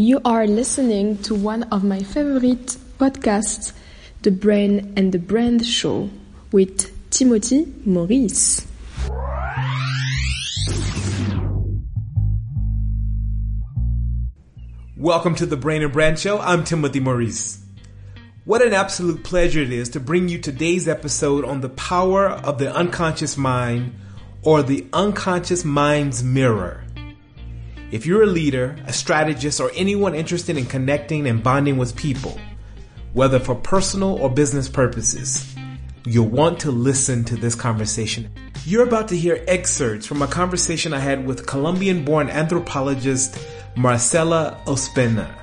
You are listening to one of my favorite podcasts, The Brain and the Brand Show, with Timothy Maurice. Welcome to the Brain and Brand Show. I'm Timothy Maurice. What an absolute pleasure it is to bring you today's episode on the power of the unconscious mind or the unconscious mind's mirror. If you're a leader, a strategist, or anyone interested in connecting and bonding with people, whether for personal or business purposes, you'll want to listen to this conversation. You're about to hear excerpts from a conversation I had with Colombian born anthropologist Marcela Ospina.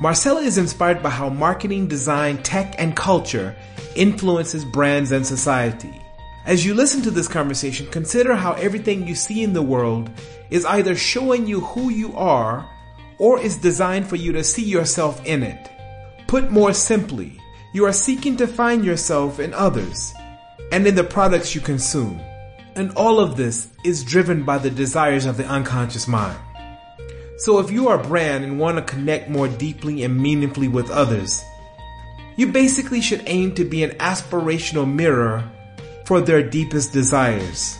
Marcela is inspired by how marketing, design, tech, and culture influences brands and society. As you listen to this conversation, consider how everything you see in the world is either showing you who you are or is designed for you to see yourself in it. Put more simply, you are seeking to find yourself in others and in the products you consume. And all of this is driven by the desires of the unconscious mind. So if you are a brand and want to connect more deeply and meaningfully with others, you basically should aim to be an aspirational mirror for their deepest desires.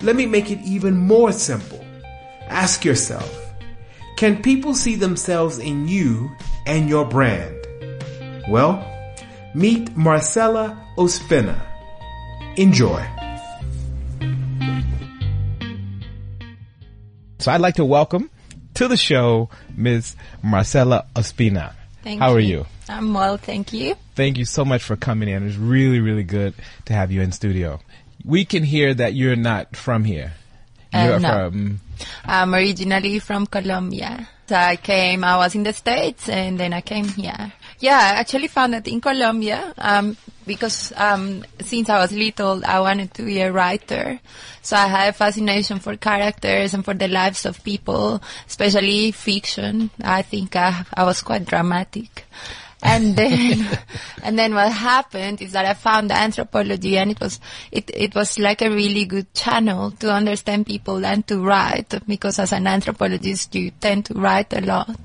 Let me make it even more simple. Ask yourself, can people see themselves in you and your brand? Well, meet Marcela Ospina. Enjoy. So I'd like to welcome to the show Ms. Marcela Ospina. Thank How you. are you? I'm well, thank you. Thank you so much for coming in. It's really, really good to have you in studio. We can hear that you're not from here. Uh, You're no. from I'm originally from Colombia. So I came, I was in the States and then I came here. Yeah, I actually found it in Colombia, um, because, um, since I was little, I wanted to be a writer. So I had a fascination for characters and for the lives of people, especially fiction. I think I, I was quite dramatic. And then, and then what happened is that I found anthropology and it was, it, it was like a really good channel to understand people and to write because as an anthropologist you tend to write a lot.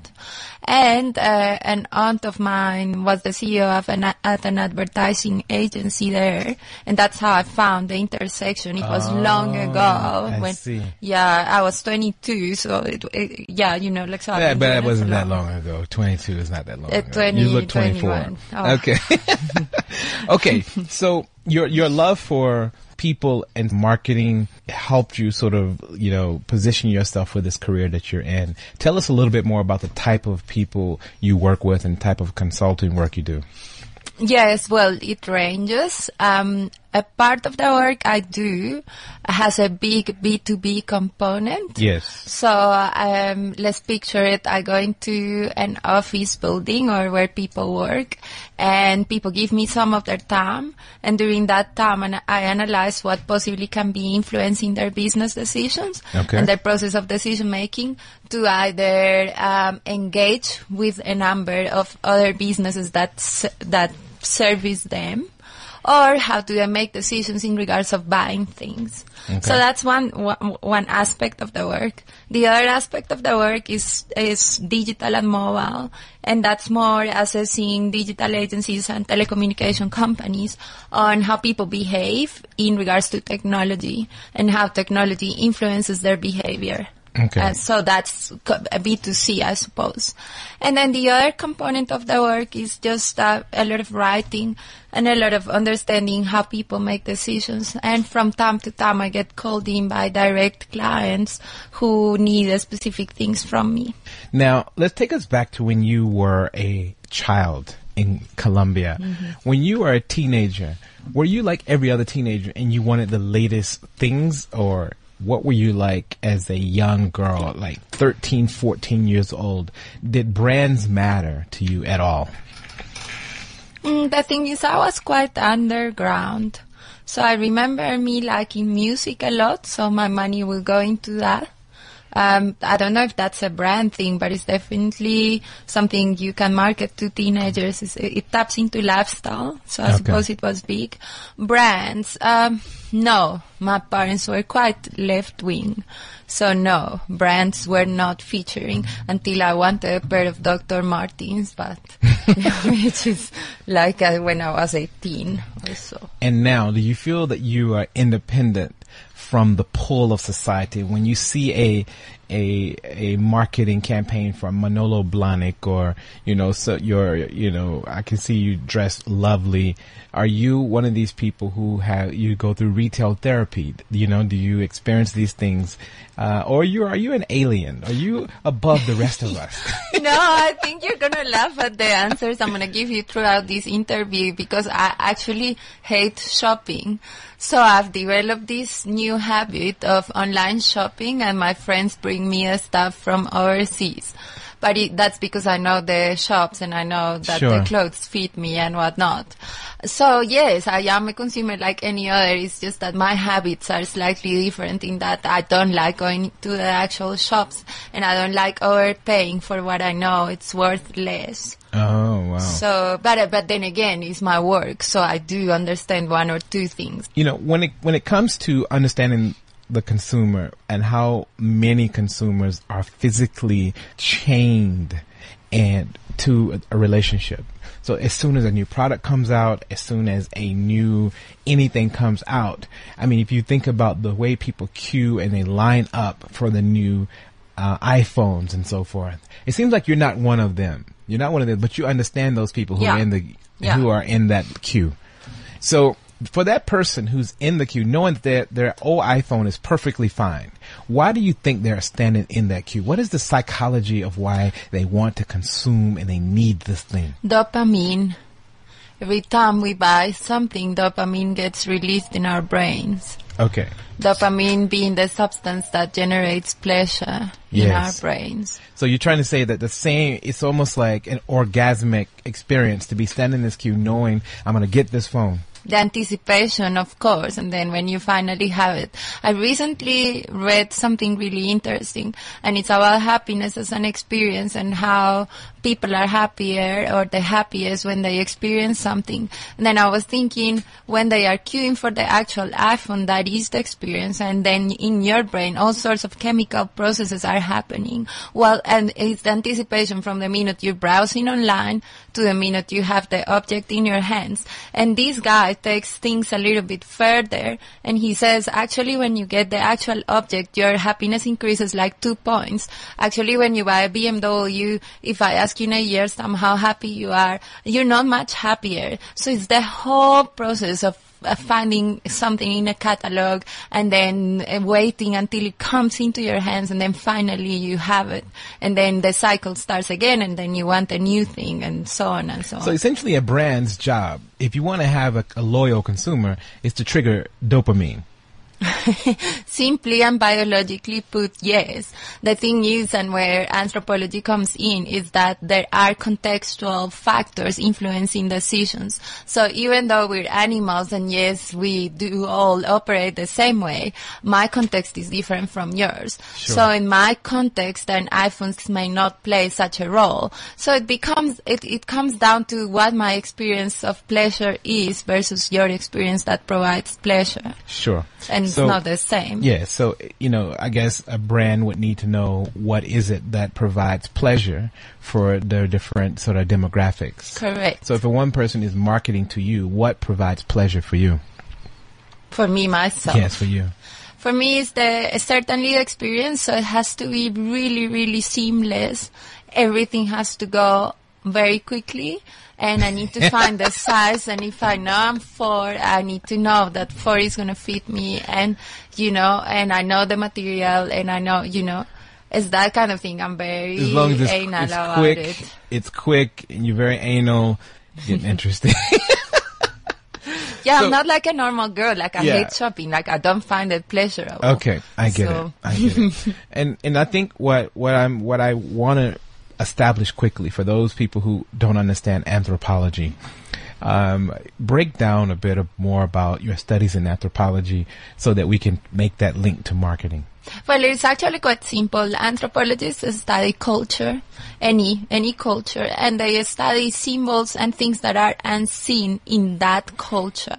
And, uh, an aunt of mine was the CEO of an, at an advertising agency there. And that's how I found the intersection. It was long ago Oh, I when, see. yeah, I was 22. So it, it yeah, you know, like so Yeah, but it wasn't that long ago. 22 is not that long Uh, ago. 20, you look 24. 21. Oh. Okay. okay. So your, your love for people and marketing helped you sort of, you know, position yourself for this career that you're in. Tell us a little bit more about the type of people you work with and type of consulting work you do. Yes, well, it ranges. Um, a part of the work I do has a big B2B component. Yes. So, um, let's picture it. I go into an office building or where people work and people give me some of their time. And during that time, and I analyze what possibly can be influencing their business decisions Okay. and their process of decision making to either um, engage with a number of other businesses that that service them or how do they make decisions in regards of buying things. So that's one, one one aspect of the work. The other aspect of the work is is digital and mobile, and that's more assessing digital agencies and telecommunication companies on how people behave in regards to technology and how technology influences their behavior. Okay. Uh, so that's a B2C, I suppose. And then the other component of the work is just uh, a lot of writing and a lot of understanding how people make decisions. And from time to time, I get called in by direct clients who need specific things from me. Now, let's take us back to when you were a child in Colombia. When you were a teenager, were you like every other teenager and you wanted the latest things or what were you like as a young girl, like 13, 14 years old? Did brands matter to you at all? Mm, the thing is, I was quite underground. So I remember me liking music a lot, so my money will go into that. Um, I don't know if that's a brand thing, but it's definitely something you can market to teenagers. It's, it taps into lifestyle, so I Okay. suppose it was big. Brands, um, no, my parents were quite left wing, so no, brands were not featuring until I wanted a pair of Dr. Martens, but which is like uh, when I was 18 or so. And now, do you feel that you are independent from the pull of society. When you see a a a marketing campaign from Manolo Blahnik or you know so you're you know I can see you dressed lovely. Are you one of these people who have you go through retail therapy? You know do you experience these things? Uh, or you are you an alien? Are you above the rest of us? No, I think you're gonna laugh at the answers I'm gonna give you throughout this interview because I actually hate shopping. So I've developed this new habit of online shopping and my friends bring me a stuff from overseas. But it, that's because I know the shops and I know that Sure. the clothes fit me and whatnot. So yes, I am a consumer like any other. It's just that my habits are slightly different in that I don't like going to the actual shops and I don't like overpaying for what I know it's worth less. oh wow So, but but then again, it's my work, so I do understand one or two things. you know when it when it comes to understanding the consumer and how many consumers are physically chained and to a, relationship. So as soon as a new product comes out, as soon as a new anything comes out, I mean, if you think about the way people queue and they line up for the new uh, iPhones and so forth, it seems like you're not one of them. You're not one of them, but you understand those people who are in the Yeah. who are in that queue. So for that person who's in the queue, knowing that their, their old iPhone is perfectly fine, why do you think they're standing in that queue? What is the psychology of why they want to consume and they need this thing? Dopamine. Every time we buy something, dopamine gets released in our brains. Okay. Dopamine being the substance that generates pleasure in our brains. So you're trying to say that the same, it's almost like an orgasmic experience to be standing in this queue knowing I'm going to get this phone. The anticipation, of course, and then when you finally have it. I recently read something really interesting, and it's about happiness as an experience and how people are happier or the happiest when they experience something. And then I was thinking, when they are queuing for the actual iPhone, that is the experience, and then in your brain, all sorts of chemical processes are happening. Well, and it's the anticipation from the minute you're browsing online to the minute you have the object in your hands. And this guy takes things a little bit further and he says actually when you get the actual object your happiness increases like two points. Actually when you buy a BMW, if I ask you in a time how happy you are, you're not much happier. So it's the whole process of finding something in a catalog and then uh, waiting until it comes into your hands and then finally you have it and then the cycle starts again and then you want a new thing and so on and so on. So essentially a brand's job, if you want to have a, a loyal consumer, is to trigger dopamine. Simply and biologically put, yes. The thing is, and where anthropology comes in, is that there are contextual factors influencing decisions. So even though we're animals, and yes, we do all operate the same way, my context is different from yours. Sure. So in my context, then iPhones may not play such a role. So it becomes, it, it comes down to what my experience of pleasure is versus your experience that provides pleasure. Sure. And it's So- not the same. Yeah, so you know, I guess a brand would need to know what is it that provides pleasure for their different sort of demographics. Correct. So if a one person is marketing to you, what provides pleasure for you? for me myself. Yes, for you. For me, it's the certainly the experience. So it has to be really, really seamless. Everything has to go very quickly, and I need to find the size. And if I know I'm four, I need to know that four is gonna fit me, and you know, and I know the material, and I know, you know, it's that kind of thing. I'm very As long as it's, anal it's about quick, it. it's quick, and you're very anal, getting interested. Yeah, So- I'm not like a normal girl. Like I Yeah. hate shopping. Like I don't find it pleasurable. Okay, I get So- it. I get it. And and I think what what I'm what I want to establish quickly for those people who don't understand anthropology, um, break down a bit more about your studies in anthropology so that we can make that link to marketing. Well, it's actually quite simple. Anthropologists study culture, any any culture, and they study symbols and things that are unseen in that culture.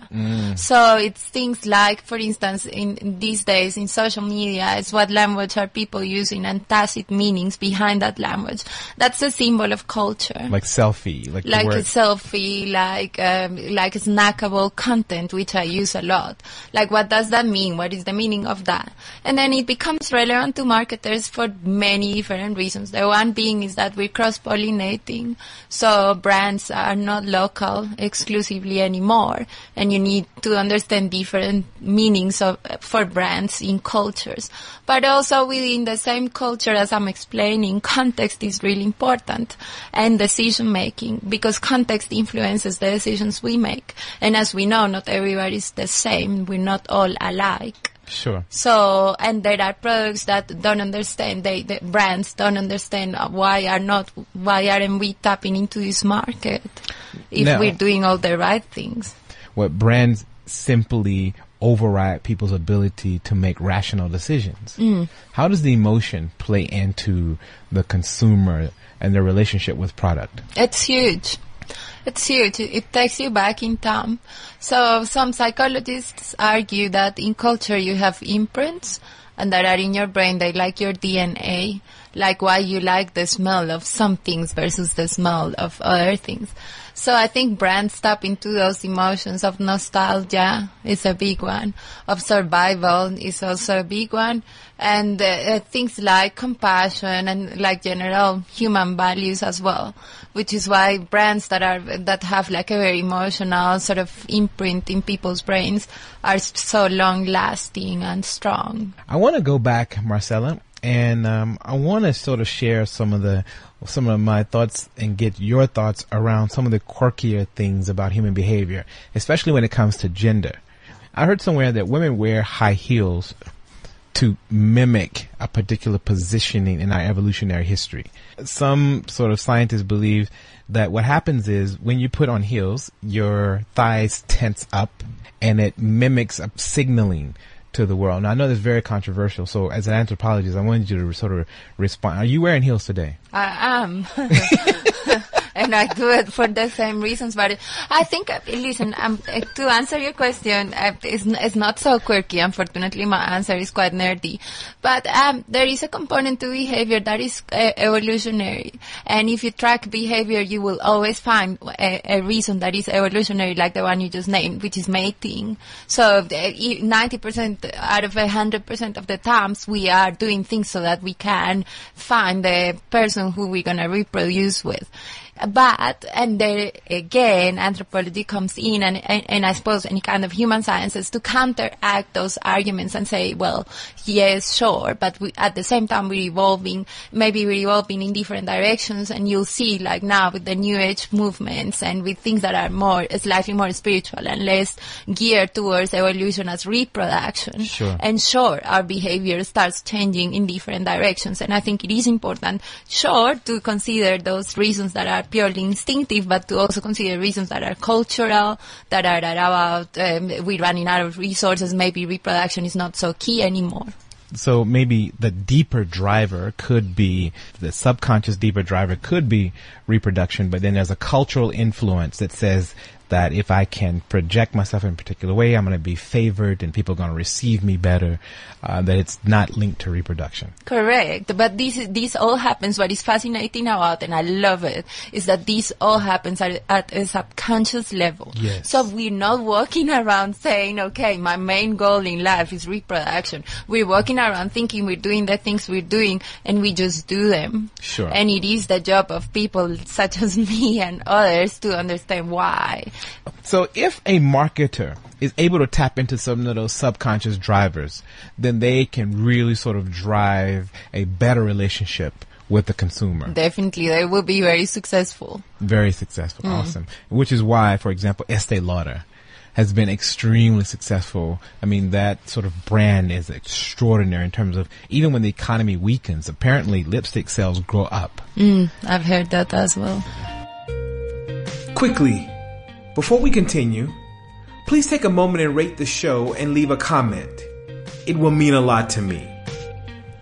So it's things like, for instance, in, in these days in social media, it's what language are people using and tacit meanings behind that language. That's a symbol of culture Like selfie, like, like a selfie, like um, like snackable content, which I use a lot. Like, what does that mean? What is the meaning of that? And then it becomes relevant to marketers for many different reasons. The one being is that we're cross-pollinating, so brands are not local exclusively anymore, and you need to understand different meanings of for brands in cultures. But also within the same culture, as I'm explaining, context is really important and decision making because context influences the decisions we make. And as we know, not everybody is the same. We're not all alike. Sure. So, and there are products that don't understand, they, the brands don't understand why are not, why aren't we tapping into this market if Now- we're doing all the right things? What brands simply override people's ability to make rational decisions. Mm. How does the emotion play into the consumer and their relationship with product? It's huge. It's huge. It takes you back in time. So some psychologists argue that in culture you have imprints and that are in your brain, they like your DNA, like why you like the smell of some things versus the smell of other things. So I think brands tap into those emotions of nostalgia is a big one, of survival is also a big one, and uh, uh, things like compassion and like general human values as well, which is why brands that are that have like a very emotional sort of imprint in people's brains are so long lasting and strong. I want to go back, Marcela, and um, I want to sort of share some of the some of my thoughts and get your thoughts around some of the quirkier things about human behavior, especially when it comes to gender. I heard somewhere that women wear high heels to mimic a particular positioning in our evolutionary history. Some sort of scientists believe that what happens is when you put on heels, your thighs tense up and it mimics a signaling to the world. Now I know this is very controversial, so as an anthropologist, I wanted you to sort of respond. Are you wearing heels today? I am. and I do it for the same reasons, but I think, uh, listen, um, uh, to answer your question, uh, it's, it's not so quirky. Unfortunately, my answer is quite nerdy. But um, there is a component to behavior that is uh, evolutionary. And if you track behavior, you will always find a, a reason that is evolutionary, like the one you just named, which is mating. So 90% out of 100% of the times, we are doing things so that we can find the person who we're going to reproduce with. But, and there again, anthropology comes in and, and, and I suppose any kind of human sciences to counteract those arguments and say, well, yes, sure, but we, at the same time we're evolving, maybe we're evolving in different directions and you'll see like now with the new age movements and with things that are more, slightly more spiritual and less geared towards evolution as reproduction. Sure. And sure, our behavior starts changing in different directions. And I think it is important, sure, to consider those reasons that are purely instinctive, but to also consider reasons that are cultural, that are about um, we're running out of resources, maybe reproduction is not so key anymore. So maybe the deeper driver could be the subconscious deeper driver could be reproduction, but then there's a cultural influence that says that if I can project myself in a particular way, I'm going to be favored and people are going to receive me better. Uh, that it's not linked to reproduction. Correct. But this this all happens. What is fascinating about, and I love it, is that this all happens at, at a subconscious level. Yes. So we're not walking around saying, okay, my main goal in life is reproduction. We're walking around thinking we're doing the things we're doing, and we just do them. Sure. And it is the job of people such as me and others to understand why. So if a marketer is able to tap into some of those subconscious drivers, then they can really sort of drive a better relationship with the consumer. Definitely, they will be very successful. Very successful. Mm. Awesome. Which is why, for example, Estee Lauder has been extremely successful. I mean, that sort of brand is extraordinary in terms of even when the economy weakens, apparently lipstick sales grow up. Mm, I've heard that as well. Quickly, before we continue, please take a moment and rate the show and leave a comment. It will mean a lot to me.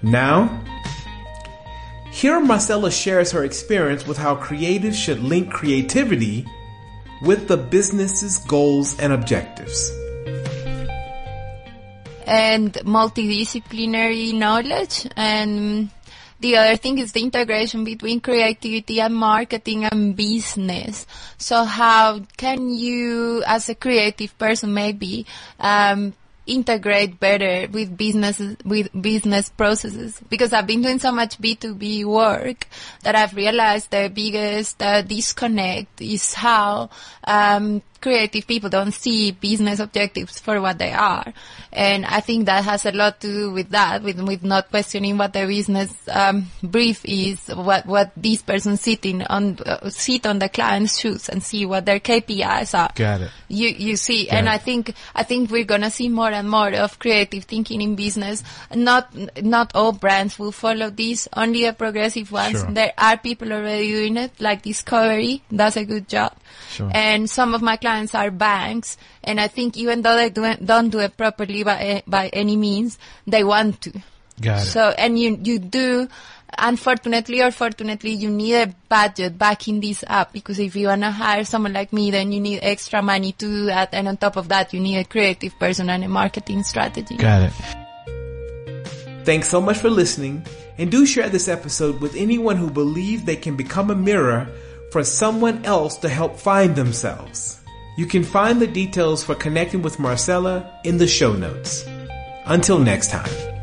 Now, here Marcela shares her experience with how creatives should link creativity with the business's goals and objectives. And multidisciplinary knowledge and the other thing is the integration between creativity and marketing and business. So how can you, as a creative person, maybe um, integrate better with business with business processes because I've been doing so much B2B work that I've realized the biggest uh, disconnect is how um, creative people don't see business objectives for what they are. And I think that has a lot to do with that, with, with not questioning what the business um, brief is, what, what these persons sitting on, uh, sit on the client's shoes and see what their KPIs are. Got it. You, you see, Got and it. I think, I think we're gonna see more and more of creative thinking in business. Not, not all brands will follow this, only the progressive ones. Sure. There are people already doing it, like Discovery does a good job. Sure. And some of my clients are banks, and I think even though they do, don't do it properly by by any means, they want to. Got it. So, and you you do. Unfortunately or fortunately, you need a budget backing this up because if you want to hire someone like me, then you need extra money to do that. And on top of that, you need a creative person and a marketing strategy. Got it. Thanks so much for listening. And do share this episode with anyone who believes they can become a mirror for someone else to help find themselves. You can find the details for connecting with Marcela in the show notes. Until next time.